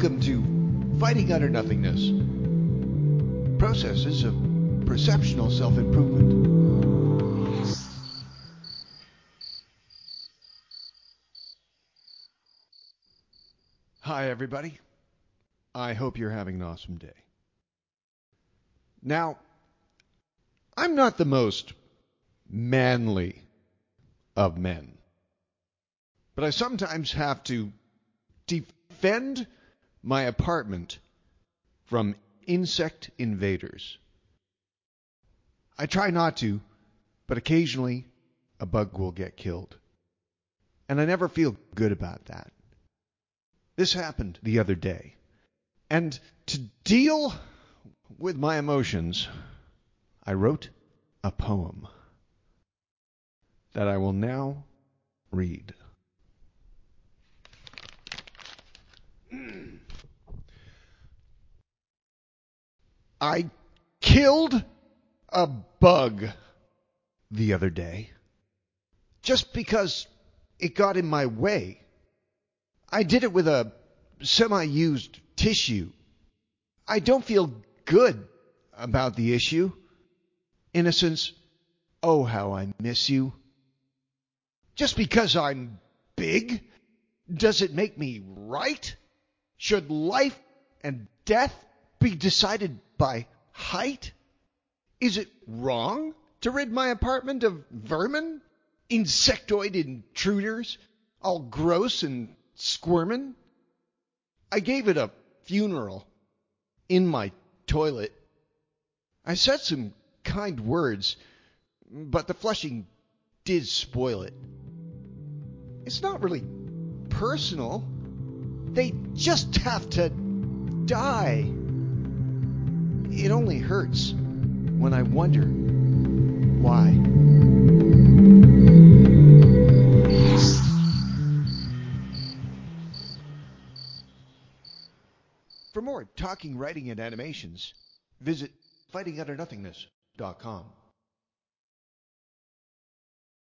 Welcome to Fighting Utter Nothingness Processes of Perceptional Self Improvement. Hi, everybody. I hope you're having an awesome day. Now, I'm not the most manly of men, but I sometimes have to defend my apartment from insect invaders. I try not to, but occasionally a bug will get killed. And I never feel good about that. This happened the other day. And to deal with my emotions, I wrote a poem that I will now read. I killed a bug the other day just because it got in my way. I did it with a semi used tissue. I don't feel good about the issue. Innocence, oh, how I miss you. Just because I'm big, does it make me right? Should life and death be decided by height? Is it wrong to rid my apartment of vermin? Insectoid intruders, all gross and squirmin'? I gave it a funeral in my toilet. I said some kind words, but the flushing did spoil it. It's not really personal. They just have to die. It only hurts when I wonder why. For more talking, writing, and animations, visit fightingutternothingness.com.